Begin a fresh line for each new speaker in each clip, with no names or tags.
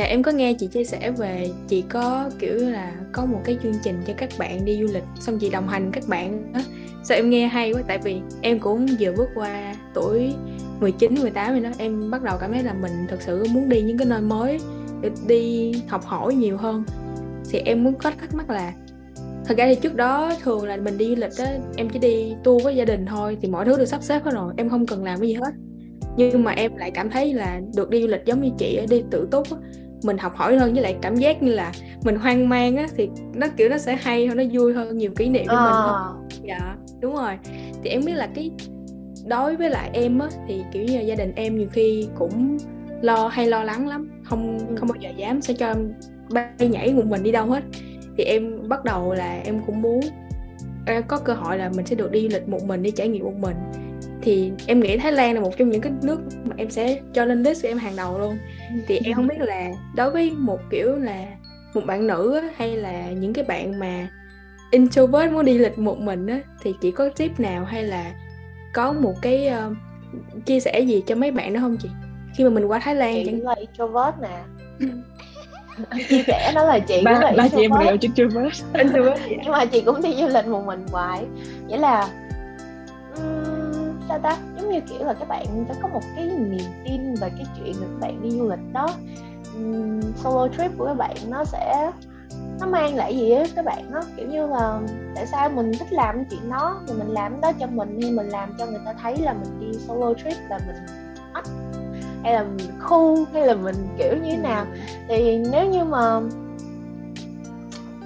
dạ em có nghe chị chia sẻ về chị có kiểu là có một cái chương trình cho các bạn đi du lịch xong chị đồng hành các bạn đó sao em nghe hay quá tại vì em cũng vừa bước qua tuổi 19, 18 rồi đó. Em bắt đầu cảm thấy là mình thật sự muốn đi những cái nơi mới để đi học hỏi nhiều hơn. Thì em muốn có thắc mắc là thật ra thì trước đó thường là mình đi du lịch á em chỉ đi tour với gia đình thôi thì mọi thứ được sắp xếp hết rồi em không cần làm cái gì hết. Nhưng mà em lại cảm thấy là được đi du lịch giống như chị đi tự túc á mình học hỏi hơn với lại cảm giác như là mình hoang mang á thì nó kiểu nó sẽ hay hơn nó vui hơn nhiều kỷ niệm cho à. mình hơn. Dạ đúng rồi. Thì em biết là cái đối với lại em á thì kiểu như là gia đình em nhiều khi cũng lo hay lo lắng lắm. Không ừ. không bao giờ dám sẽ cho em bay nhảy một mình đi đâu hết. Thì em bắt đầu là em cũng muốn à, có cơ hội là mình sẽ được đi du lịch một mình đi trải nghiệm một mình thì em nghĩ Thái Lan là một trong những cái nước mà em sẽ cho lên list của em hàng đầu luôn. Thì em không biết là đối với một kiểu là một bạn nữ hay là những cái bạn mà introvert muốn đi lịch một mình á thì chỉ có tip nào hay là có một cái uh, chia sẻ gì cho mấy bạn đó không chị? Khi mà mình qua Thái Lan
chị chẳng... là introvert nè. Chia sẻ đó là chị
ba, là ba chị em đều introvert.
introvert. Nhưng mà chị cũng đi du lịch một mình hoài. Nghĩa là um, sao ta? Giống như kiểu là các bạn sẽ có một cái niềm tin về cái chuyện là các bạn đi du lịch đó. Um, solo trip của các bạn nó sẽ nó mang lại gì á các bạn nó kiểu như là tại sao mình thích làm chuyện đó? Thì mình làm đó cho mình hay mình làm cho người ta thấy là mình đi solo trip là mình ách hay là mình cool hay là mình kiểu như thế nào? Thì nếu như mà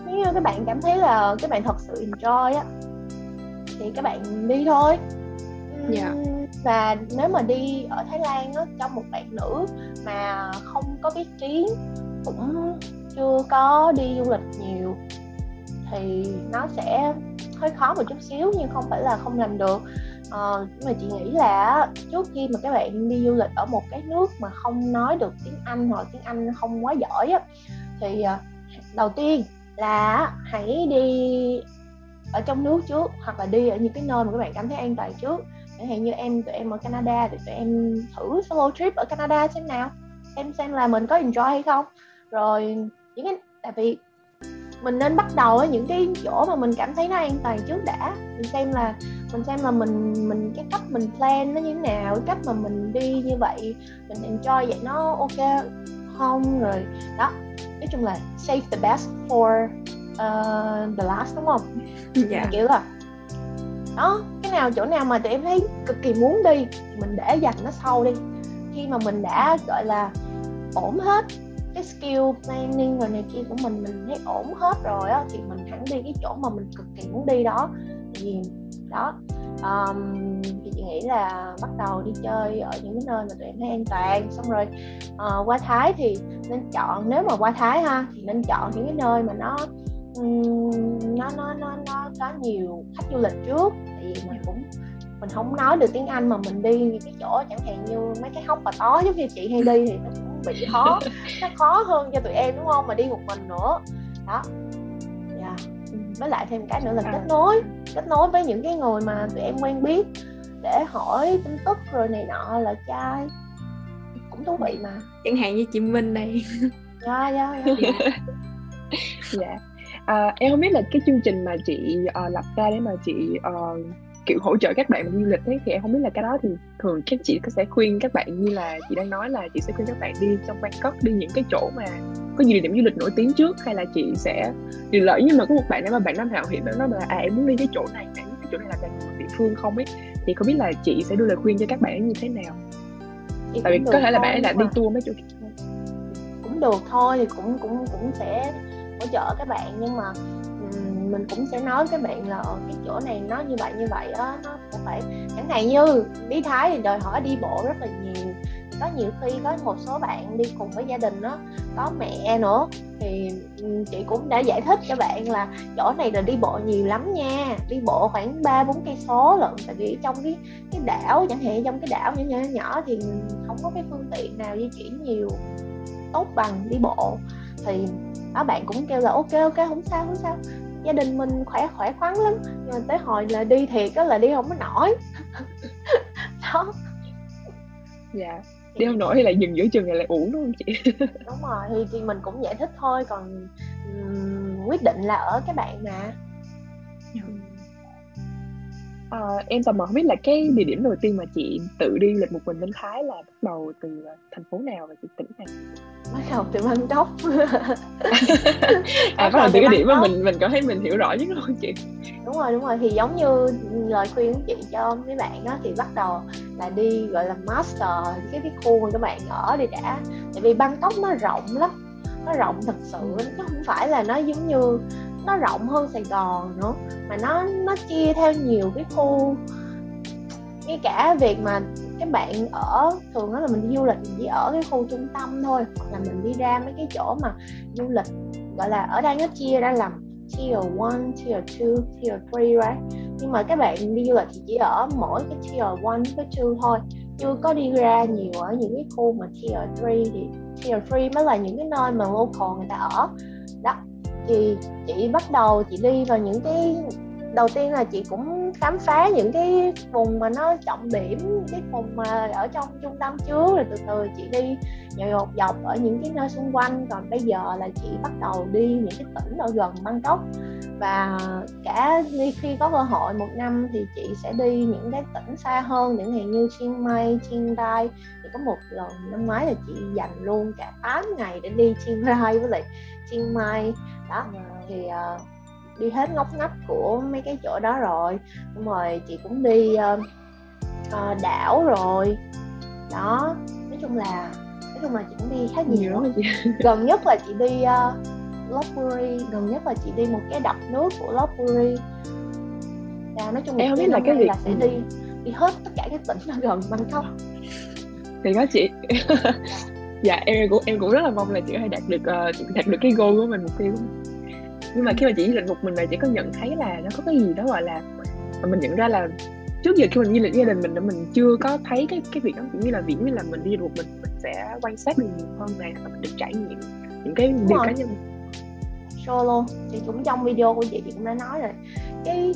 nếu như các bạn cảm thấy là các bạn thật sự enjoy á thì các bạn đi thôi
yeah.
và nếu mà đi ở Thái Lan á trong một bạn nữ mà không có biết tiếng cũng chưa có đi du lịch nhiều thì nó sẽ hơi khó một chút xíu nhưng không phải là không làm được uh, nhưng mà chị nghĩ là trước khi mà các bạn đi du lịch ở một cái nước mà không nói được tiếng Anh hoặc tiếng Anh không quá giỏi á thì ờ, đầu tiên là hãy đi ở trong nước trước hoặc là đi ở những cái nơi mà các bạn cảm thấy an toàn trước chẳng hạn như em tụi em ở Canada thì tụi em thử solo trip ở Canada xem nào. Em xem là mình có enjoy hay không. Rồi những cái tại vì mình nên bắt đầu ở những cái chỗ mà mình cảm thấy nó an toàn trước đã. Mình xem là mình xem là mình mình cái cách mình plan nó như thế nào cái cách mà mình đi như vậy mình enjoy vậy nó ok không? Rồi đó. Nói chung là save the best for uh, the last đúng không?
Dạ.
kiểu là đó cái nào chỗ nào mà tụi em thấy cực kỳ muốn đi thì mình để dành nó sau đi. Khi mà mình đã gọi là ổn hết cái skill planning rồi này kia của mình mình thấy ổn hết rồi á thì mình hẳn đi cái chỗ mà mình cực kỳ muốn đi đó. Thì đó um, thì chị nghĩ là bắt đầu đi chơi ở những cái nơi mà tụi em thấy an toàn. Xong rồi uh, qua thái thì nên chọn nếu mà qua thái ha thì nên chọn những cái nơi mà nó um, nó nó nó nó có nhiều khách du lịch trước tại vì mình cũng mình không nói được tiếng anh mà mình đi cái chỗ chẳng hạn như mấy cái hốc và tó giống như chị hay đi thì nó cũng bị khó nó khó hơn cho tụi em đúng không? Mà đi một mình nữa. Đó. Yeah. Dạ. với lại thêm cái nữa là kết nối kết nối với những cái người mà tụi em quen biết để hỏi tin tức rồi này nọ là trai cũng thú vị mà.
Chẳng hạn như chị Minh này.
Dạ dạ dạ.
Dạ à, em không biết là cái chương trình mà chị uh, lập ra để mà chị uh, kiểu hỗ trợ các bạn du lịch ấy thì em không biết là cái đó thì thường các chị có sẽ khuyên các bạn như là chị đang nói là chị sẽ khuyên các bạn đi trong Bangkok đi những cái chỗ mà có nhiều điểm du lịch nổi tiếng trước hay là chị sẽ điều lỡ nhưng mà có một bạn nếu mà bạn nam hào hiểm nó là à em muốn đi cái chỗ này cái chỗ này là tại địa phương không? ấy. Thì không biết là chị sẽ đưa lời khuyên cho các bạn như thế nào? Thì tại vì có thể là bạn ấy là đi tour mấy chỗ
cũng được thôi thì cũng cũng cũng sẽ hỗ trợ các bạn, nhưng mà mình cũng sẽ nói các bạn là ờ, cái chỗ này nó như vậy như vậy á, nó cũng phải chẳng hạn như đi thái thì đòi hỏi đi bộ rất là nhiều, có nhiều khi có một số bạn đi cùng với gia đình đó có mẹ nữa. Thì chị cũng đã giải thích cho bạn là chỗ này là đi bộ nhiều lắm nha, đi bộ khoảng ba, bốn cây số lận, tại vì trong cái cái đảo chẳng hạn, trong cái đảo nhỏ nhỏ nhỏ thì không có cái phương tiện nào di chuyển nhiều tốt bằng đi bộ. Thì đó bạn cũng kêu là ok ok không sao không sao. Gia đình mình khỏe khỏe khoắn lắm. Nhưng mà tới hồi là đi thiệt á là đi không có nổi. Đó.
Dạ. Đi không nổi hay là dừng giữa chừng này lại uổng đúng không chị?
Đúng rồi thì, thì mình cũng giải thích thôi còn um, quyết định là ở các bạn mà
À, em tò mò không biết là cái địa điểm đầu tiên mà chị tự đi lịch một mình bên Thái là bắt đầu từ thành phố nào và từ tỉnh nào?
bắt đầu từ Bangkok.
À bắt đầu từ cái điểm mà mình mình có thấy mình hiểu rõ nhất luôn chị.
Đúng rồi đúng rồi. Thì giống như lời khuyên của chị cho mấy bạn đó thì bắt đầu là đi gọi là master cái cái khu mà các bạn ở đi đã. Tại vì Bangkok nó rộng lắm. Nó rộng thật sự chứ không phải là nó giống như nó rộng hơn Sài Gòn nữa. Mà nó nó chia theo nhiều cái khu. Ngay cả việc mà các bạn ở thường đó là mình đi du lịch mình chỉ ở cái khu trung tâm thôi hoặc là mình đi ra mấy cái chỗ mà du lịch gọi là ở đây nó chia ra làm tier 1, tier 2, tier 3 right? Nhưng mà các bạn đi du lịch thì chỉ ở mỗi cái tier 1 với 2 thôi. Chưa có đi ra nhiều ở những cái khu mà tier 3 thì tier 3 mới là những cái nơi mà local người ta ở. Đó thì chị bắt đầu chị đi vào những cái đầu tiên là chị cũng khám phá những cái vùng mà nó trọng điểm cái vùng mà ở trong trung tâm trước rồi từ từ chị đi dọc dọc ở những cái nơi xung quanh. Còn bây giờ là chị bắt đầu đi những cái tỉnh ở gần Bangkok. Và cả khi có cơ hội một năm thì chị sẽ đi những cái tỉnh xa hơn những ngày như Chiang Mai, Chiang Rai. Thì có một lần năm ngoái là chị dành luôn cả 8 ngày để đi Chiang Rai với lại Chiang Mai. Đó thì uh, đi hết ngóc ngách của mấy cái chỗ đó rồi. Xong rồi chị cũng đi uh, uh, đảo rồi. Đó nói chung là nói chung là chị cũng đi khá nhiều. Gần nhất là chị đi uh, Lopburi gần nhất là chị đi một cái đập nước của Lopburi và nói chung là
em không biết là cái việc
là sẽ đi đi hết tất cả các tỉnh gần Bangkok.
Thì đó chị dạ em cũng em cũng rất là mong là chị hay đạt được uh, đạt được cái goal của mình mục tiêu nhưng mà khi mà chị du lịch một mình này chị có nhận thấy là nó có cái gì đó gọi là mà mình nhận ra là trước giờ khi mình du lịch gia đình mình mình chưa có thấy cái cái việc đó cũng như là ví như là mình đi du lịch một mình mình sẽ quan sát được nhiều hơn này và mình được trải nghiệm những cái điều cá nhân.
Luôn. Chị cũng trong video của chị chị cũng đã nói rồi. Cái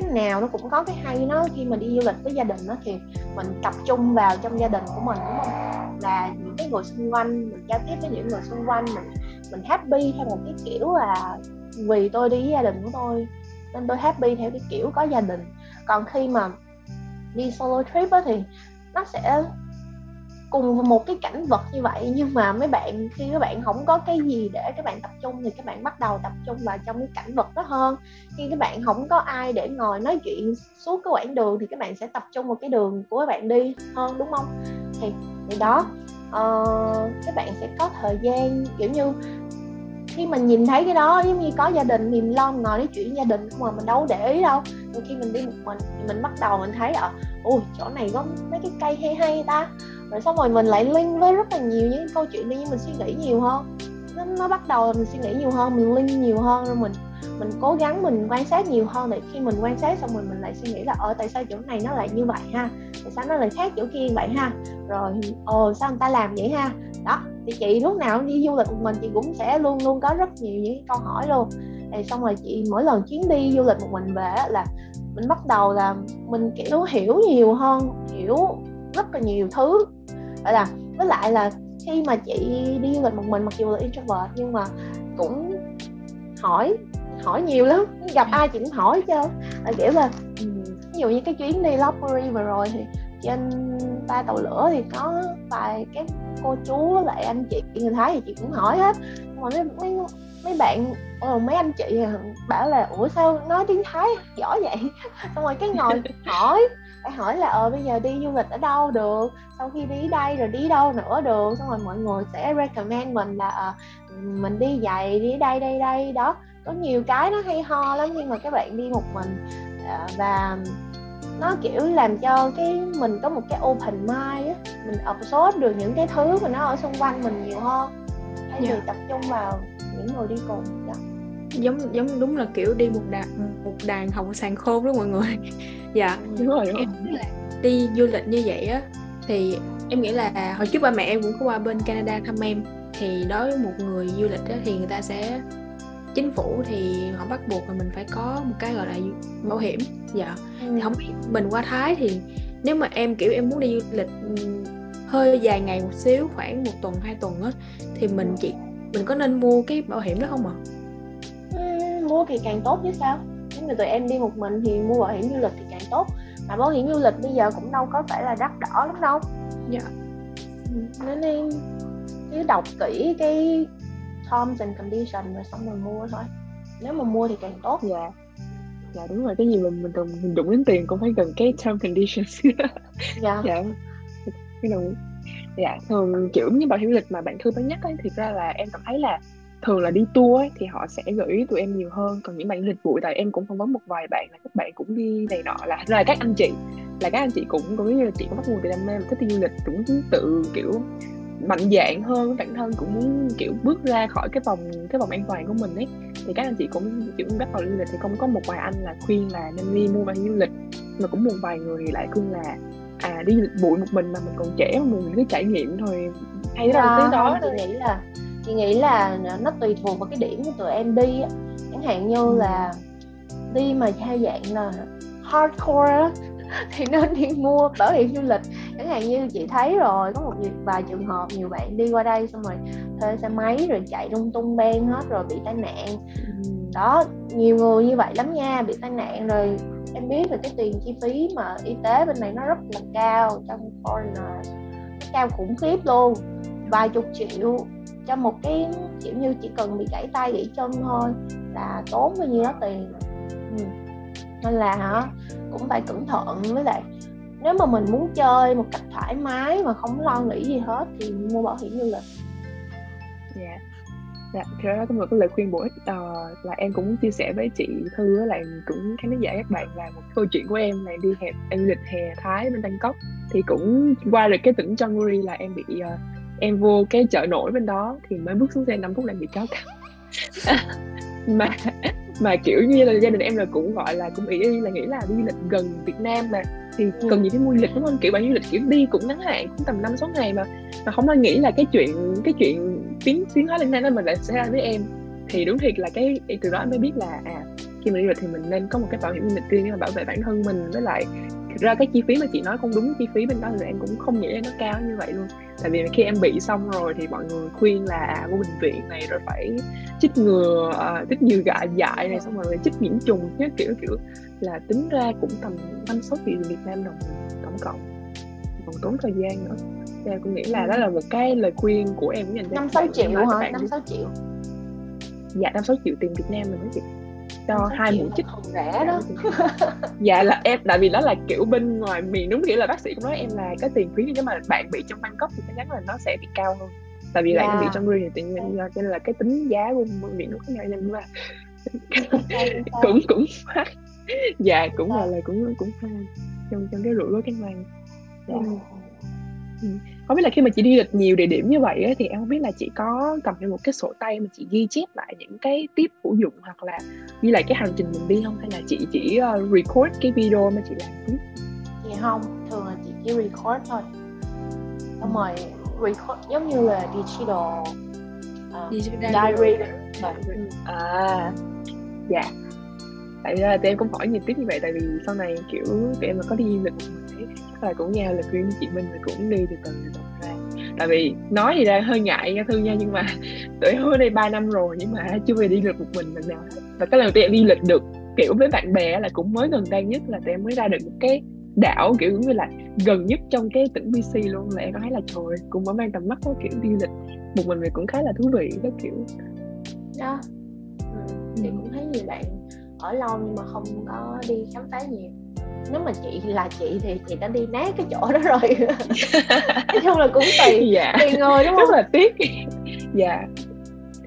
cái nào nó cũng có cái hay nó khi mà đi du lịch với gia đình nó thì mình tập trung vào trong gia đình của mình, đúng không? Là những cái người xung quanh, mình giao tiếp với những người xung quanh, mình mình happy theo một cái kiểu là vì tôi đi với gia đình của tôi, nên tôi happy theo cái kiểu có gia đình. Còn khi mà đi solo trip á thì nó sẽ cùng một cái cảnh vật như vậy nhưng mà mấy bạn khi các bạn không có cái gì để các bạn tập trung thì các bạn bắt đầu tập trung vào trong cái cảnh vật đó hơn. Khi các bạn không có ai để ngồi nói chuyện suốt cái quãng đường thì các bạn sẽ tập trung vào cái đường của các bạn đi hơn đúng không? Thì thì đó uh, các bạn sẽ có thời gian kiểu như khi mình nhìn thấy cái đó giống như có gia đình thì mình lo ngồi nói chuyện gia đình không mà mình đâu để ý đâu. Nhưng khi mình đi một mình thì mình bắt đầu mình thấy à ôi chỗ này có mấy cái cây hay hay ta rồi xong rồi mình lại link với rất là nhiều những câu chuyện đi mình suy nghĩ nhiều hơn. Nó, nó bắt đầu mình suy nghĩ nhiều hơn mình link nhiều hơn rồi mình mình cố gắng mình quan sát nhiều hơn để khi mình quan sát xong rồi mình lại suy nghĩ là ở ờ, tại sao chỗ này nó lại như vậy ha? Tại sao nó lại khác chỗ kia vậy ha? Rồi ồ sao người ta làm vậy ha? Đó thì chị lúc nào đi du lịch một mình chị cũng sẽ luôn luôn có rất nhiều những câu hỏi luôn. Thì xong rồi chị mỗi lần chuyến đi du lịch một mình về là mình bắt đầu là mình kiểu hiểu nhiều hơn hiểu rất là nhiều thứ gọi là với lại là khi mà chị đi du lịch một mình mặc dù là introvert nhưng mà cũng hỏi hỏi nhiều lắm. Gặp ai chị cũng hỏi chứ. Là kiểu là ví dụ như cái chuyến đi Lopburi vừa rồi thì trên ba tàu lửa thì có vài cái cô chú với lại anh chị người Thái thì chị cũng hỏi hết. Mà mấy mấy mấy bạn ừ, mấy anh chị bảo là ủa sao nói tiếng Thái giỏi vậy? Xong rồi cái ngồi hỏi phải hỏi là ờ bây giờ đi du lịch ở đâu được sau khi đi đây rồi đi đâu nữa được xong rồi mọi người sẽ recommend mình là à, mình đi giày đi đây đây đây đó có nhiều cái nó hay ho lắm nhưng mà các bạn đi một mình à, và nó kiểu làm cho cái mình có một cái open mind á mình absorb được những cái thứ mà nó ở xung quanh mình nhiều hơn thay vì yeah. Dạ. tập trung vào những người đi cùng đó
giống giống đúng là kiểu đi một đàn một đàn hồng sàn khôn đó mọi người dạ
đúng rồi, đúng rồi.
em đi du lịch như vậy á thì em nghĩ là hồi trước ba mẹ em cũng có qua bên Canada thăm em thì đối với một người du lịch á, thì người ta sẽ chính phủ thì họ bắt buộc là mình phải có một cái gọi là bảo hiểm dạ ừ. thì không biết mình qua thái thì nếu mà em kiểu em muốn đi du lịch hơn hơi dài ngày một xíu khoảng một tuần hai tuần á thì mình chỉ mình có nên mua cái bảo hiểm đó không ạ?
À? Mua thì càng tốt chứ sao? Nếu mà tụi em đi một mình thì mua bảo hiểm du lịch thì càng tốt. Mà bảo hiểm du lịch bây giờ cũng đâu có phải là đắt đỏ lắm đâu.
Dạ.
Nên em cứ đọc kỹ cái terms and conditions rồi xong rồi mua thôi. Nếu mà mua thì càng tốt.
Dạ. Dạ đúng rồi cái gì mình mình cần mình đụng đến tiền cũng phải cần cái term conditions.
Dạ.
Dạ. Cái đồng dạ thường kiểu như bảo hiểm lịch mà bạn thư mới nhắc ấy thì ra là em cảm thấy là thường là đi tour ấy, thì họ sẽ gợi ý tụi em nhiều hơn. Còn những bạn lịch vụ tại em cũng phỏng vấn một vài bạn là các bạn cũng đi này nọ là là các anh chị là các anh chị cũng cũng như là chị có bắt nguồn từ đam mê thích đi du lịch cũng tự kiểu mạnh dạng hơn bản thân cũng muốn kiểu bước ra khỏi cái vòng cái vòng an toàn của mình ấy. Thì các anh chị cũng kiểu bắt đầu du lịch thì không có một vài anh là khuyên là nên đi mua bảo du lịch mà cũng một vài người thì lại khuyên là à đi du lịch bụi một mình mà mình còn trẻ mà mình cứ trải nghiệm thôi.
Hay là tới đó chị nghĩ là chị nghĩ là nó tùy thuộc vào cái điểm của tụi em đi chẳng hạn như ừ. là đi mà theo dạng là hardcore thì nên đi mua bảo hiểm du lịch. Chẳng hạn như chị thấy rồi có một vài trường hợp nhiều bạn đi qua đây xong rồi thuê xe máy rồi chạy lung tung ben hết rồi bị tai nạn. Ừ. đó nhiều người như vậy lắm nha bị tai nạn rồi. Em biết là cái tiền chi phí mà y tế bên này nó rất là cao trong foreigner cao khủng khiếp luôn. Vài chục triệu cho một cái kiểu như chỉ cần bị gãy tay gãy chân thôi là tốn bao nhiêu đó tiền. Ừ. nên là hả cũng phải cẩn thận. Với lại nếu mà mình muốn chơi một cách thoải mái mà không lo nghĩ gì hết thì mua bảo hiểm du lịch.
Dạ. Dạ thì đó cũng là cái lời khuyên bổ ích uh, là em cũng chia sẻ với chị thư là cũng khán giả các bạn là một câu chuyện của em là đi hè du lịch hè thái bên bangkok. Thì cũng qua được cái tỉnh Chonburi là em bị uh, em vô cái chợ nổi bên đó thì mới bước xuống xe 5 phút là bị cáo cắn mà mà kiểu như là gia đình em là cũng gọi là cũng ý, ý là nghĩ là đi du lịch gần Việt Nam mà thì ừ. cần gì phải mua du lịch đúng không? Kiểu bạn du lịch kiểu đi cũng ngắn hạn cũng tầm năm sáu ngày mà mà không ai nghĩ là cái chuyện cái chuyện tiến tiến hóa lên nan đó mình lại xảy ra với em. Thì đúng thiệt là cái từ đó em mới biết là à khi mà đi du lịch thì mình nên có một cái bảo hiểm du lịch riêng để mà bảo vệ bản thân mình với lại ra cái chi phí mà chị nói không đúng chi phí bên đó thì em cũng không nghĩ là nó cao như vậy luôn. Tại vì khi em bị xong rồi thì mọi người khuyên là à, vô bệnh viện này rồi phải chích ngừa uh, chích nhiều gạ dại này xong rồi chích nhiễm trùng chứ kiểu kiểu là tính ra cũng tầm năm sáu triệu Việt Nam đồng tổng cộng. Còn tốn thời gian nữa. Thì em cũng nghĩ là đó là một cái lời khuyên của em dành
cho năm sáu triệu hả? năm sáu triệu.
Dạ năm sáu triệu tiền Việt Nam mình đó chị cho hai mũi chích.
không rẻ đó.
Dạ là em tại vì đó là kiểu bên ngoài miền đúng nghĩa là bác sĩ cũng nói em là cái tiền phí nếu mà bạn bị trong Bangkok thì chắc chắn là nó sẽ bị cao hơn. Tại vì yeah. bạn bị trong riêng thì tự nhiên cho nên là cái tính giá của miền nó khác nhau nên mà cũng cũng phát dạ cũng là là cũng cũng trong trong cái rủi ro căng vàng dạ. ừ. Ừ. không biết là khi mà chị đi lịch nhiều địa điểm như vậy ấy, thì em không biết là chị có cầm theo một cái sổ tay mà chị ghi chép lại những cái tip hữu dụng hoặc là ghi lại cái hành trình mình đi không? Hay là chị chỉ uh, record cái video mà chị làm?
Chị không thường là chị chỉ record thôi. Xong rồi record giống như là digital uh, digital diary.
à dạ. Tại ra thì em cũng hỏi nhiều tiếp như vậy tại vì sau này kiểu tụi em mà có đi du lịch là cũng nghe lời khuyên chị Minh thì cũng đi từ từ từ từ ra tại vì nói thì ra hơi ngại nha thư nha nhưng mà tụi em ở đây 3 năm rồi nhưng mà chưa về đi lịch một mình lần nào hết. Và cái lần tụi em đi lịch được kiểu với bạn bè là cũng mới gần đây nhất là tụi em mới ra được một cái đảo kiểu giống như là gần nhất trong cái tỉnh BC luôn. Là em có thấy là trời cũng mở mang tầm mắt có kiểu đi lịch một mình thì cũng khá là thú vị các kiểu.
Đó. Ừ. thì cũng thấy nhiều bạn ở lâu nhưng mà không có đi khám phá nhiều nếu mà chị là chị thì chị đã đi nát cái chỗ đó rồi nói chung là cũng tùy
dạ.
tùy người đúng không
rất là tiếc dạ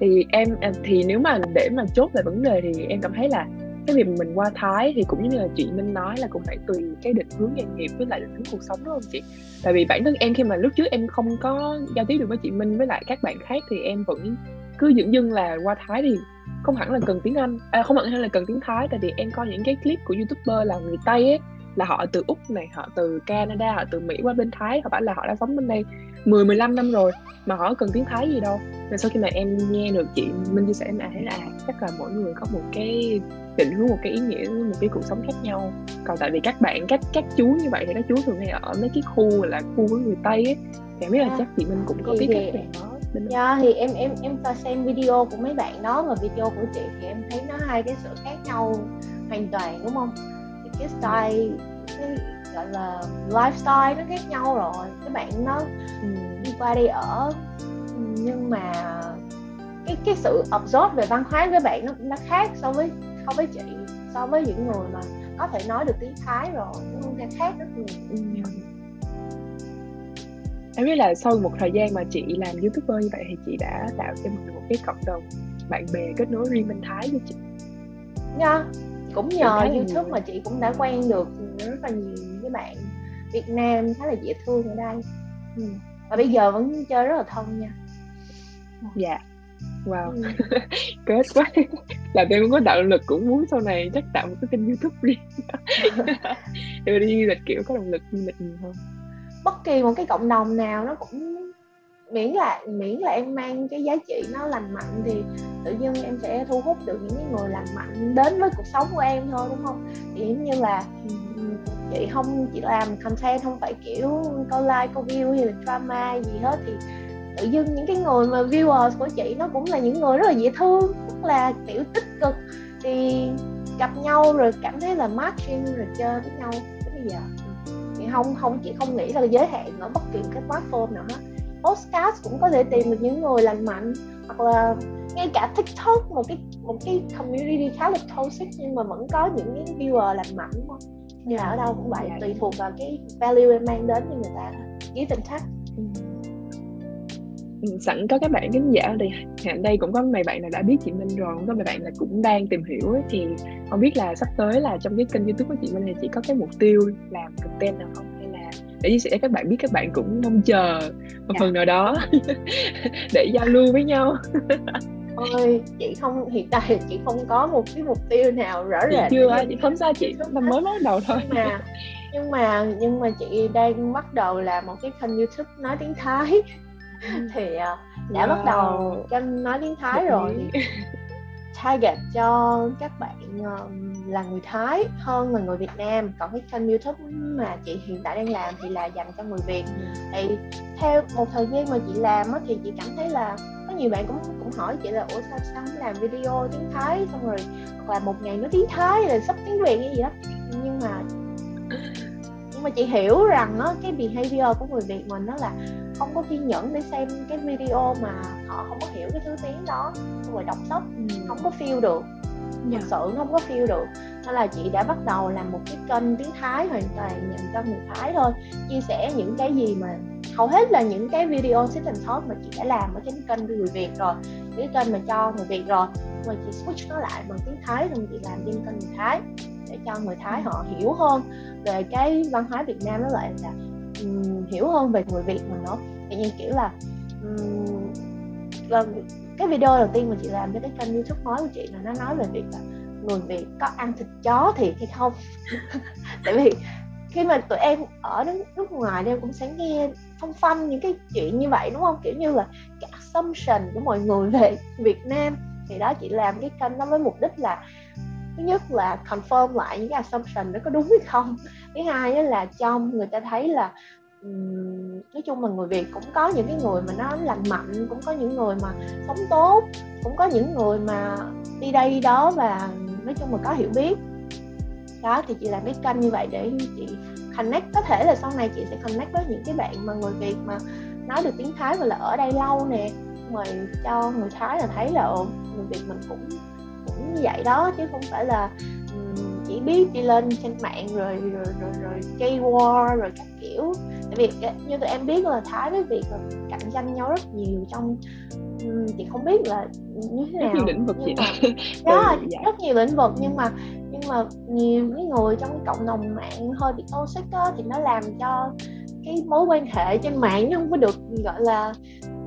thì em thì nếu mà để mà chốt về vấn đề thì em cảm thấy là cái việc mình qua Thái thì cũng như là chị Minh nói là cũng phải tùy cái định hướng nghề nghiệp với lại định hướng cuộc sống đúng không chị? Tại vì bản thân em khi mà lúc trước em không có giao tiếp được với chị Minh với lại các bạn khác thì em vẫn cứ dửng dưng là qua Thái thì không hẳn là cần tiếng Anh à, không hẳn là cần tiếng Thái tại vì em coi những cái clip của youtuber là người Tây ấy là họ từ úc này họ từ canada họ từ mỹ qua bên thái họ bảo là họ đã sống bên đây 10 15 năm rồi mà họ cần tiếng thái gì đâu. Nên sau khi mà em nghe được chị minh chia sẻ em thấy là à, chắc là mỗi người có một cái định hướng một cái ý nghĩa một cái cuộc sống khác nhau. Còn tại vì các bạn các các chú như vậy thì các chú thường hay ở mấy cái khu là khu với người tây ấy. Em biết là chắc chị Minh cũng có biết bạn đó
bên dạ thì em em em ta xem video của mấy bạn đó và video của chị thì em thấy nó hai cái sự khác nhau hoàn toàn đúng không? Thì cái style cái gọi là lifestyle nó khác nhau rồi. Các bạn nó ừ, đi qua đây ở nhưng mà cái cái sự absorb về văn hóa với bạn nó cũng đã khác so với so với chị so với những người mà có thể nói được tiếng Thái rồi nó cũng khác rất nhiều. Ừ.
em biết là sau một thời gian mà chị làm youtuber như vậy thì chị đã tạo cho mình một cái cộng đồng bạn bè kết nối riêng bên Thái với chị.
Nha yeah. cũng nhờ youtube mà chị cũng đã quen được rất là nhiều với bạn Việt Nam khá là dễ thương ở đây. Ừ. và bây giờ vẫn chơi rất là thân nha.
Dạ. Wow. Ừ. kết quá. Làm em cũng có động lực cũng muốn sau này chắc tạo một cái kênh youtube riêng. Để đi du lịch kiểu có động lực du lịch nhiều hơn
bất kỳ một cái cộng đồng nào nó cũng miễn là miễn là em mang cái giá trị nó lành mạnh thì tự nhiên em sẽ thu hút được những cái người lành mạnh đến với cuộc sống của em thôi, đúng không? Thì giống như là, chị không chỉ làm content, không phải kiểu câu like câu view hay là drama gì hết thì tự dưng những cái người mà viewers của chị nó cũng là những người rất là dễ thương, rất là kiểu tích cực. Thì gặp nhau rồi cảm thấy là matching rồi chơi với nhau tới bây giờ thì không không chị không nghĩ là giới hạn ở bất kỳ cái platform nào hết. Podcast cũng có thể tìm được những người lành mạnh hoặc là ngay cả tiktok một cái một cái community khá là toxic nhưng mà vẫn có những cái viewer lành mạnh đúng không? Như là ở đâu cũng vậy tùy thuộc vào cái value em mang đến cho người ta. Give and take
sẵn có các bạn khán giả đây hiện đây cũng có mấy bạn nào đã biết chị Minh rồi cũng có mấy bạn là cũng đang tìm hiểu ấy, thì không biết là sắp tới là trong cái kênh youtube của chị Minh này chị có cái mục tiêu làm content nào không? Hay là để chia sẻ các bạn biết các bạn cũng mong chờ một dạ. phần nào đó để giao lưu với nhau.
Ôi chị không hiện tại chị không có một cái mục tiêu nào rõ ràng
chưa chị không sao chị năm mới bắt đầu thôi.
Nhưng mà nhưng mà nhưng mà chị đang bắt đầu làm một cái kênh youtube nói tiếng thái thì uh, đã wow. bắt đầu kênh nói tiếng Thái rồi. target cho các bạn uh, là người Thái hơn là người Việt Nam. Còn cái kênh YouTube mà chị hiện tại đang làm thì là dành cho người Việt. Thì theo một thời gian mà chị làm á, thì chị cảm thấy là có nhiều bạn cũng cũng hỏi chị là ủa sao sao không làm video tiếng Thái? Xong rồi hoặc là một ngày nói tiếng Thái rồi sắp tiếng Việt hay gì đó. Nhưng mà nhưng mà chị hiểu rằng á, cái behavior của người Việt mình nó là không có kiên nhẫn để xem cái video mà họ không có hiểu cái thứ tiếng đó xong rồi đọc sách ừ. không có feel được. Yeah. Dạ. sự không có feel được. Nên là chị đã bắt đầu làm một cái kênh tiếng Thái hoàn toàn dành cho người Thái thôi. Chia sẻ những cái gì mà hầu hết là những cái video sit and talk mà chị đã làm ở trên kênh người Việt rồi. Cái kênh mà cho người Việt rồi. Mà chị switch nó lại bằng tiếng Thái xong chị làm trên kênh người Thái để cho người Thái họ hiểu hơn về cái văn hóa Việt Nam nó lại là um, hiểu hơn về người Việt mình nữa. Tự nhiên kiểu là um, cái video đầu tiên mà chị làm cho cái kênh youtube mới của chị là nó nói về việc là người Việt có ăn thịt chó thiệt hay không? Tại vì khi mà tụi em ở nước ngoài em cũng sẽ nghe phong phanh những cái chuyện như vậy đúng không? Kiểu như là cái assumption của mọi người về Việt Nam. Thì đó chị làm cái kênh đó với mục đích là thứ nhất là confirm lại những cái assumption đó có đúng hay không. Thứ hai là cho người ta thấy là nói chung là người Việt cũng có những cái người mà nó lành mạnh, cũng có những người mà sống tốt, cũng có những người mà đi đây đi đó và nói chung là có hiểu biết. Đó, thì chị làm cái kênh như vậy để chị connect. Có thể là sau này chị sẽ connect với những cái bạn mà người Việt mà nói được tiếng Thái và là ở đây lâu nè. Mời cho người Thái là thấy là người Việt mình cũng cũng như vậy đó chứ không phải là chỉ biết đi lên trên mạng rồi rồi rồi rồi gây war rồi các kiểu. Tại vì như tụi em biết là thái với việt là cạnh tranh nhau rất nhiều trong chị không biết là như thế nào rất
nhiều lĩnh vực
nhưng mà đó ừ, dạ. rất nhiều lĩnh vực nhưng mà nhưng mà nhiều cái người trong cái cộng đồng mạng hơi bị toxic á thì nó làm cho cái mối quan hệ trên mạng nó không có được gọi là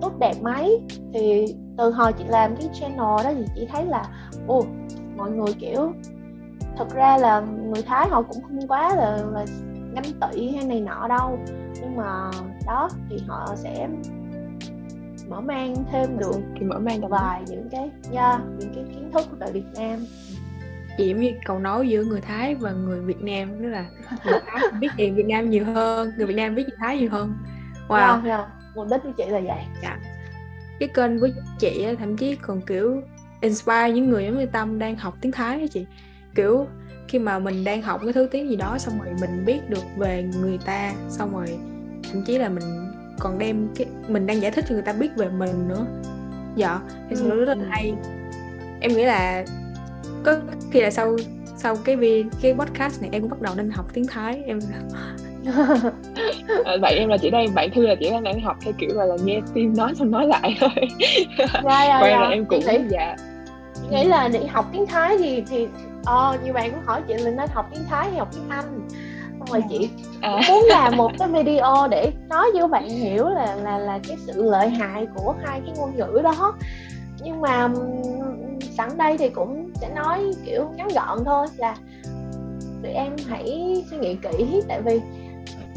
tốt đẹp mấy. Thì từ hồi chị làm cái channel đó thì chị thấy là ồ mọi người kiểu thật ra là người thái họ cũng không quá là là ganh tị hay này nọ đâu. Nhưng mà đó thì họ sẽ mở mang thêm được
thì mở mang
vài những cái yeah, những cái kiến thức về Việt Nam.
Chị giống như cầu nối giữa người Thái và người Việt Nam tức là người Thái biết chuyện Việt Nam nhiều hơn người Việt Nam biết chuyện Thái nhiều hơn. Wow. Yeah, yeah.
Mục đích của chị là vậy
dạ. cái kênh của chị thậm chí còn kiểu inspire những người giống như tâm đang học tiếng thái á chị kiểu khi mà mình đang học cái thứ tiếng gì đó xong rồi mình biết được về người ta xong rồi thậm chí là mình còn đem cái mình đang giải thích cho người ta biết về mình nữa dạ thì ừ. rất là hay em nghĩ là có khi là sau sau cái vi cái podcast này em cũng bắt đầu nên học tiếng thái em
à, vậy em là chỉ đây bạn thư là chỉ đang học theo kiểu là, là nghe tim nói xong nói lại thôi.
Dạ, dạ, dạ. là em cũng nghĩ, dạ. nghĩ là học tiếng thái thì thì ờ nhiều bạn cũng hỏi chị là nên học tiếng thái hay học tiếng anh. Xong rồi chị à. muốn làm một cái video để nói cho bạn hiểu là là là cái sự lợi hại của hai cái ngôn ngữ đó. Nhưng mà sẵn đây thì cũng sẽ nói kiểu ngắn gọn thôi là tụi em hãy suy nghĩ kỹ. Tại vì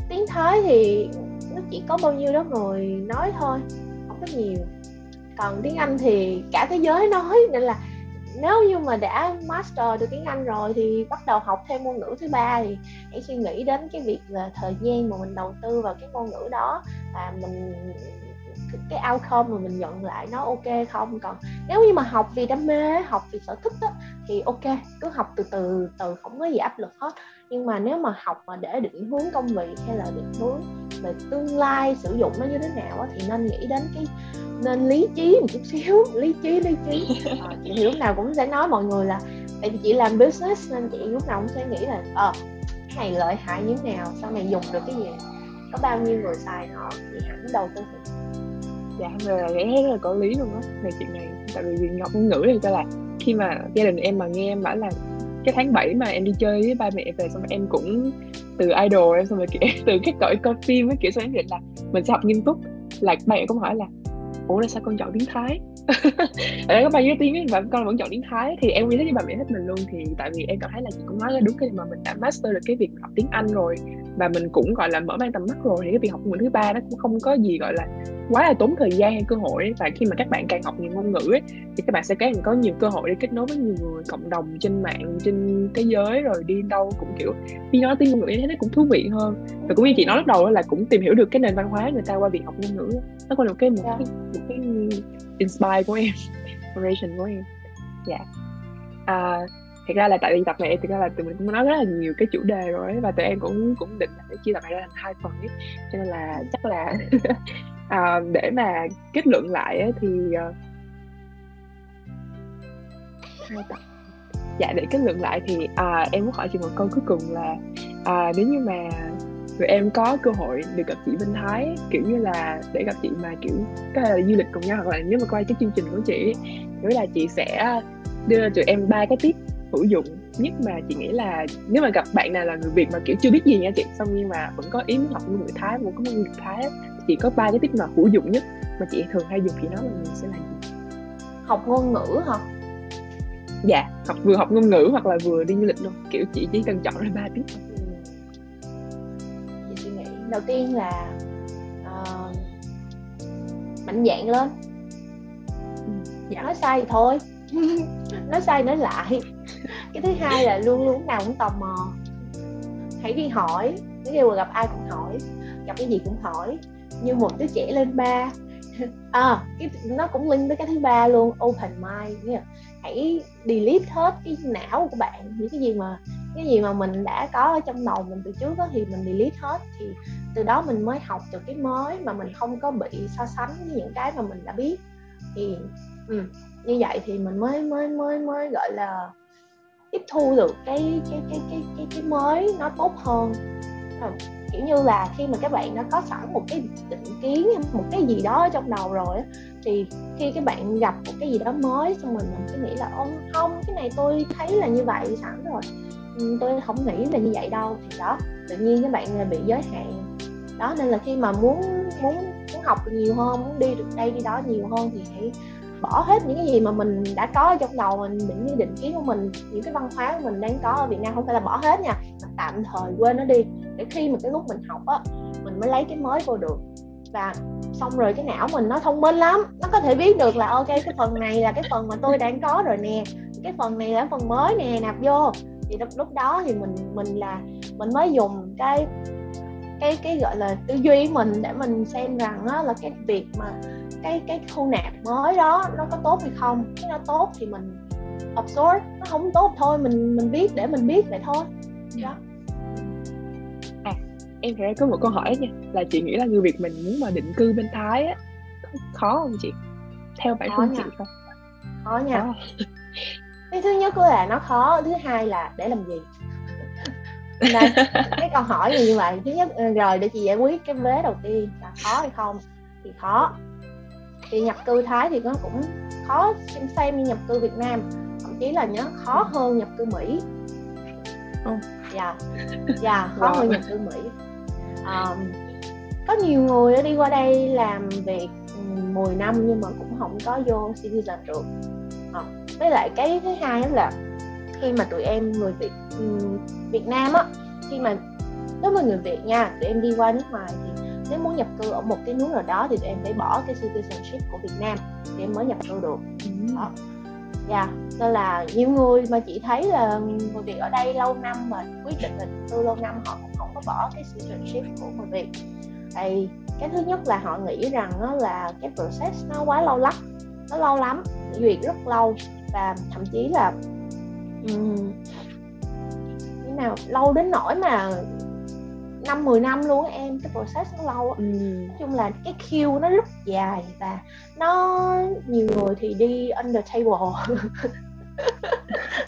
tiếng thái thì nó chỉ có bao nhiêu đó người nói thôi không có nhiều. Còn tiếng anh thì cả thế giới nói nên là nếu như mà đã master được tiếng Anh rồi thì bắt đầu học thêm ngôn ngữ thứ ba thì hãy suy nghĩ đến cái việc là thời gian mà mình đầu tư vào cái ngôn ngữ đó và mình cái outcome mà mình nhận lại nó ok không. Còn nếu như mà học vì đam mê học vì sở thích đó, thì ok cứ học từ từ từ không có gì áp lực hết nhưng mà nếu mà học mà để định hướng công việc hay là định hướng về tương lai sử dụng nó như thế nào đó, thì nên nghĩ đến cái nên lý trí một chút xíu lý trí lý trí. À, chị thì lúc nào cũng sẽ nói mọi người là tại vì chị làm business nên chị lúc nào cũng sẽ nghĩ là ờ cái này lợi hại như thế nào sau này dùng được cái gì có bao nhiêu người xài nó thì hẳn đầu tư. Thì
dạ rồi là thấy rất là có lý luôn á. Về chuyện này tại vì ngọc ngữ thì cho là khi mà gia đình em mà nghe em bảo là cái tháng 7 mà em đi chơi với ba mẹ về xong rồi em cũng từ idol em xong rồi kiểu từ cái cõi coi phim ấy, kiểu xong em định là mình sẽ học nghiêm túc. Là ba mẹ cũng hỏi là, ủa là sao con chọn tiếng thái? có bao nhiêu tiếng ấy, và con vẫn chọn tiếng thái thì em nghĩ với bà mẹ hết mình luôn thì tại vì em cảm thấy là chị cũng nói là đúng cái mà mình đã master được cái việc học tiếng anh rồi và mình cũng gọi là mở mang tầm mắt rồi thì cái việc học ngôn ngữ thứ ba nó cũng không có gì gọi là quá là tốn thời gian hay cơ hội ấy. và khi mà các bạn càng học nhiều ngôn ngữ ấy, thì các bạn sẽ càng có nhiều cơ hội để kết nối với nhiều người cộng đồng trên mạng trên thế giới rồi đi đâu cũng kiểu khi nói tiếng ngôn ngữ thế nó cũng thú vị hơn và cũng như chị nói lúc đầu là cũng tìm hiểu được cái nền văn hóa người ta qua việc học ngôn ngữ nó còn một cái một dạ. cái, một cái inspire của em inspiration của em. Dạ. Yeah. à, thật ra là tại vì tập này thì ra là tụi mình cũng nói rất là nhiều cái chủ đề rồi ấy, và tụi em cũng cũng định là để chia tập này ra thành hai phần ấy. Cho nên là chắc là à, để mà kết luận lại ấy, thì uh, hai tập. Dạ để kết luận lại thì à, em muốn hỏi chị một câu cuối cùng là à, nếu như mà tụi em có cơ hội được gặp chị Minh Thái kiểu như là để gặp chị mà kiểu có thể là du lịch cùng nhau hoặc là nếu mà quay cái chương trình của chị nếu là chị sẽ đưa cho tụi em ba cái tip hữu dụng nhất mà chị nghĩ là nếu mà gặp bạn nào là người Việt mà kiểu chưa biết gì nha chị. Xong nhưng mà vẫn có ý muốn học ngôn ngữ Thái muốn có ngôn ngữ Thái chị có ba cái tip nào hữu dụng nhất mà chị thường hay dùng thì nó là mình sẽ làm gì?
Học ngôn ngữ hả?
Dạ học vừa học ngôn ngữ hoặc là vừa đi du lịch luôn. Kiểu chị chỉ cần chọn ra ba
nghĩ đầu tiên là uh, mạnh dạn lên. Dạ. Nói sai thì thôi. Nói sai nói lại. Cái thứ hai là luôn luôn nào cũng tò mò. Hãy đi hỏi. Nếu mà gặp ai cũng hỏi. Gặp cái gì cũng hỏi. Như một đứa trẻ lên ba. À cái nó cũng link tới cái thứ ba luôn. Open mind nghĩa hãy delete hết cái não của bạn. Những cái gì mà cái gì mà mình đã có ở trong đầu mình từ trước đó, thì mình delete hết. Thì từ đó mình mới học được cái mới mà mình không có bị so sánh với những cái mà mình đã biết. Thì ừ, như vậy thì mình mới mới mới mới gọi là tiếp thu được cái cái cái cái cái, cái mới nó tốt hơn. Ừ, kiểu như là khi mà các bạn đã có sẵn một cái định kiến một cái gì đó trong đầu rồi thì khi các bạn gặp một cái gì đó mới xong mình mình cứ nghĩ là ông không, cái này tôi thấy là như vậy, sẵn rồi. Ừ, tôi không nghĩ là như vậy đâu. Thì đó, tự nhiên các bạn là bị giới hạn. Đó, nên là khi mà muốn muốn muốn học nhiều hơn, muốn đi được đây, đi đó nhiều hơn thì hãy bỏ hết những cái gì mà mình đã có trong đầu mình, những cái định kiến của mình, những cái văn hóa của mình đang có ở Việt Nam, không phải là bỏ hết nha tạm thời quên nó đi. Để khi mà cái lúc mình học á, mình mới lấy cái mới vô được và xong rồi cái não mình nó thông minh lắm. Nó có thể biết được là ok cái phần này là cái phần mà tôi đang có rồi nè. Cái phần này là phần mới nè nạp vô. Thì lúc, lúc đó thì mình mình là mình mới dùng cái cái cái gọi là tư duy mình để mình xem rằng á, là cái việc mà cái cái thu nạp mới đó nó có tốt hay không. Cái nó tốt thì mình absorb nó không tốt thôi mình mình biết để mình biết vậy thôi. Đó.
à em phải có một câu hỏi nha là chị nghĩ là người Việt mình muốn mà định cư bên Thái á khó không chị? Theo bản thân chị không?
Khó nha. Khó. cái thứ nhất là nó khó thứ hai là để làm gì? Nên cái câu hỏi như vậy. Thứ nhất ờ, rồi để chị giải quyết cái vế đầu tiên là khó hay không thì khó. Thì nhập cư thái thì nó cũng khó xem xem như nhập cư việt nam thậm chí là nhớ khó hơn nhập cư mỹ. Dạ. Dạ khó hơn nhập cư mỹ um, có nhiều người đi qua đây làm việc 10 năm nhưng mà cũng không có vô citizen được. À, với lại cái thứ hai đó là khi mà tụi em người Việt Việt Nam á khi mà nếu mà người Việt nha tụi em đi qua nước ngoài thì nếu muốn nhập cư ở một cái nước nào đó thì tụi em phải bỏ cái citizenship của Việt Nam thì em mới nhập cư được. Đó dạ nên là nhiều người mà chị thấy là người Việt ở đây lâu năm mà quyết định định cư lâu năm họ cũng không có bỏ cái citizenship của người Việt. Thì cái thứ nhất là họ nghĩ rằng đó là cái process nó quá lâu lắm nó lâu lắm duyệt rất lâu và thậm chí là um, như nào lâu đến nỗi mà năm 10 năm luôn em cái process nó lâu ừ. nói chung là cái queue nó rất dài và nó nhiều người thì đi under table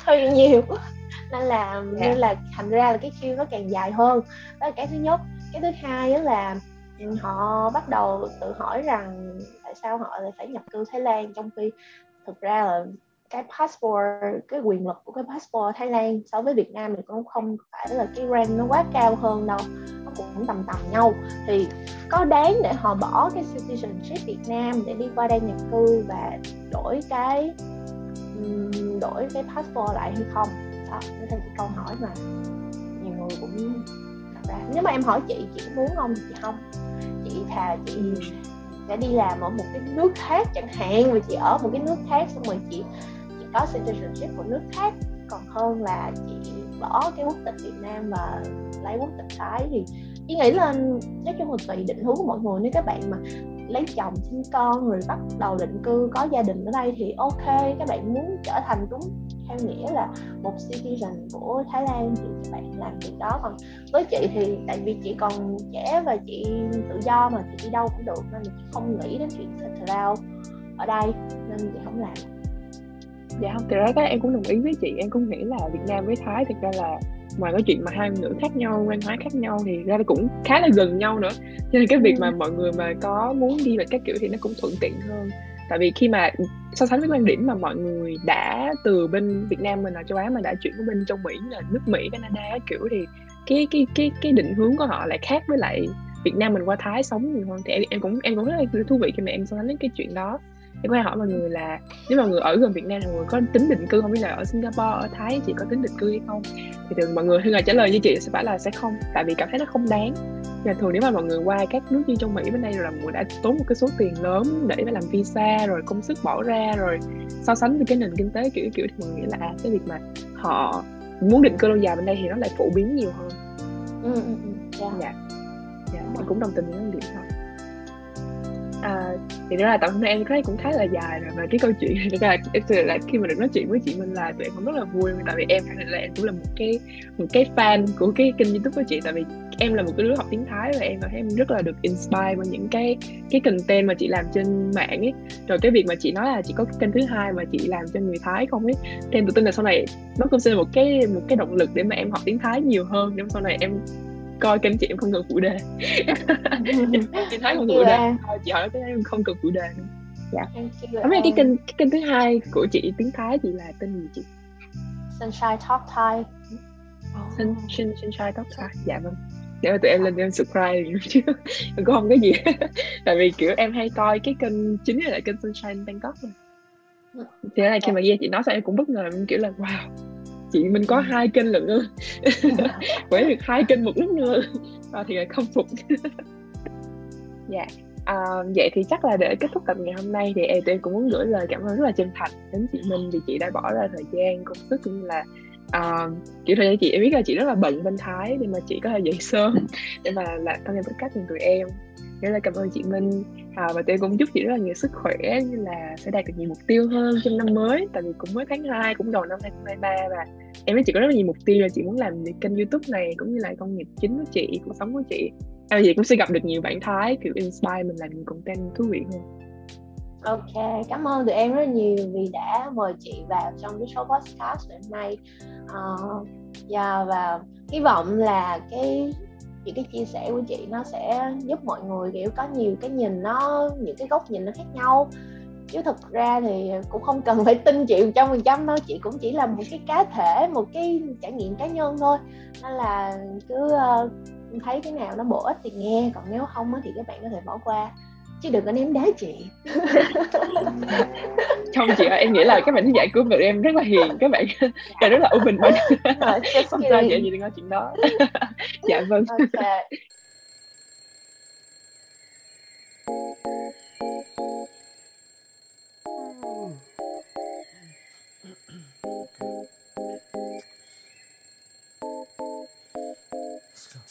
hơi nhiều nên là yeah. Dạ. nên là thành ra là cái queue nó càng dài hơn đó là cái thứ nhất cái thứ hai là họ bắt đầu tự hỏi rằng tại sao họ lại phải nhập cư Thái Lan trong khi thực ra là cái passport cái quyền lực của cái passport Thái Lan so với Việt Nam thì cũng không phải là cái rank nó quá cao hơn đâu nó cũng tầm tầm nhau. Thì có đáng để họ bỏ cái citizenship Việt Nam để đi qua đây nhập cư và đổi cái đổi cái passport lại hay không? Đó đó là cái câu hỏi mà nhiều người cũng đặt ra. Nếu mà em hỏi chị chị muốn không thì chị không. Chị thà chị sẽ đi làm ở một cái nước khác chẳng hạn mà chị ở một cái nước khác xong rồi chị có citizenship của nước khác. Còn hơn là chị bỏ cái quốc tịch Việt Nam và lấy quốc tịch Thái thì chị nghĩ là nói chung là tùy định hướng của mọi người. Nếu các bạn mà lấy chồng sinh con rồi bắt đầu định cư, có gia đình ở đây thì ok. Các bạn muốn trở thành đúng theo nghĩa là một citizen của Thái Lan thì các bạn làm việc đó. Còn với chị thì tại vì chị còn trẻ và chị tự do mà chị đi đâu cũng được. Nên chị không nghĩ đến chuyện settle down ở đây. Nên chị không làm
dạ không thì ra cái em cũng đồng ý với chị. Em cũng nghĩ là Việt Nam với Thái thực ra là ngoài cái chuyện mà hai ngữ khác nhau văn hóa khác nhau thì ra cũng khá là gần nhau nữa. Cho nên cái việc mà mọi người mà có muốn đi về các kiểu thì nó cũng thuận tiện hơn. Tại vì khi mà so sánh với quan điểm mà mọi người đã từ bên Việt Nam mình ở châu Á mà đã chuyển qua bên trong Mỹ là nước Mỹ Canada kiểu thì cái cái cái cái định hướng của họ lại khác với lại Việt Nam mình qua Thái sống nhiều hơn. Thì em em cũng em cũng rất là thú vị khi mà em so sánh cái chuyện đó em có hỏi mọi người là nếu mọi người ở gần Việt Nam mọi người có tính định cư không? Biết là ở Singapore ở Thái chị có tính định cư hay không? Thì thường mọi người thường là trả lời như chị sẽ phải là sẽ không tại vì cảm thấy nó không đáng. Và thường nếu mà mọi người qua các nước như trong Mỹ bên đây rồi là mọi người đã tốn một cái số tiền lớn để mà làm visa rồi công sức bỏ ra rồi so sánh với cái nền kinh tế kiểu kiểu thì mọi người nghĩ là à, cái việc mà họ muốn định cư lâu dài bên đây thì nó lại phổ biến nhiều hơn.
Ừ, ừ, ừ. Yeah.
dạ. Dạ. Mình cũng đồng tình với quan điểm đó à, thì đó là tổng hôm em thấy cũng khá là dài rồi và cái câu chuyện thực ra là, là khi mà được nói chuyện với chị Minh là tụi em cũng rất là vui tại vì em khẳng định là em cũng là một cái một cái fan của cái kênh youtube của chị tại vì em là một cái đứa học tiếng Thái và em cảm thấy em rất là được inspire bởi những cái cái content mà chị làm trên mạng ấy. Rồi cái việc mà chị nói là chị có cái kênh thứ hai mà chị làm cho người Thái không ấy thì em tự tin là sau này nó cũng sẽ là một cái một cái động lực để mà em học tiếng Thái nhiều hơn để sau này em coi kênh chị em không cần phụ đề. Chị thấy không phụ đề. chị hỏi cái em không cần phụ đề. Nữa dạ biết cái kênh cái kênh thứ hai của chị tiếng thái chị là tên gì chị?
Sunshine Talk Thai.
Sun, Sun, Sunshine Talk Thai. Dạ vâng. Để mà tụi em lên em subscribe chứ cũng không cái gì. Tại vì kiểu em hay coi cái kênh chính là kênh Sunshine Bangkok thì là khi mà nghe chị nói xong em cũng bất ngờ em kiểu là wow chị mình có hai kênh lận ư quấy được hai kênh một lúc nữa. À, thì không phục. Dạ. À, vậy thì chắc là để kết thúc tập ngày hôm nay thì em, em cũng muốn gửi lời cảm ơn rất là chân thành đến chị Minh vì chị đã bỏ ra thời gian công sức cũng như là uh, kiểu thời gian chị em biết là chị rất là bận bên thái nhưng mà chị có thể dậy sớm để mà làm tham gia podcast cùng tụi em rất là cảm ơn chị Minh. À, và tôi cũng chúc chị rất là nhiều sức khỏe như là sẽ đạt được nhiều mục tiêu hơn trong năm mới. Tại vì cũng mới tháng 2 cũng đầu năm 2023 và em với chị có rất là nhiều mục tiêu là chị muốn làm về kênh youtube này cũng như là công nghiệp chính của chị cuộc sống của chị. À, chị cũng sẽ gặp được nhiều bạn thái kiểu inspire mình làm nhiều content thú vị hơn.
Ok, cảm ơn tụi em rất nhiều vì đã mời chị vào trong cái số podcast hôm nay. Uh, yeah, và hy vọng là cái những cái chia sẻ của chị nó sẽ giúp mọi người, kiểu, có nhiều cái nhìn nó, những cái góc nhìn nó khác nhau. Chứ thực ra thì cũng không cần phải tin chị một trăm phần trăm đâu, chị cũng chỉ là một cái cá thể, một cái trải nghiệm cá nhân thôi. Nên là cứ ờ, thấy cái nào nó bổ ích thì nghe, còn nếu không thì các bạn có thể bỏ qua chứ đừng có ném đá chị.
Không chị ơi em nghĩ là các bạn khán giả của mình em rất là hiền. Các bạn và rất là open minded không sao vậy gì đừng nói chuyện đó. Dạ vâng. Okay. Let's go.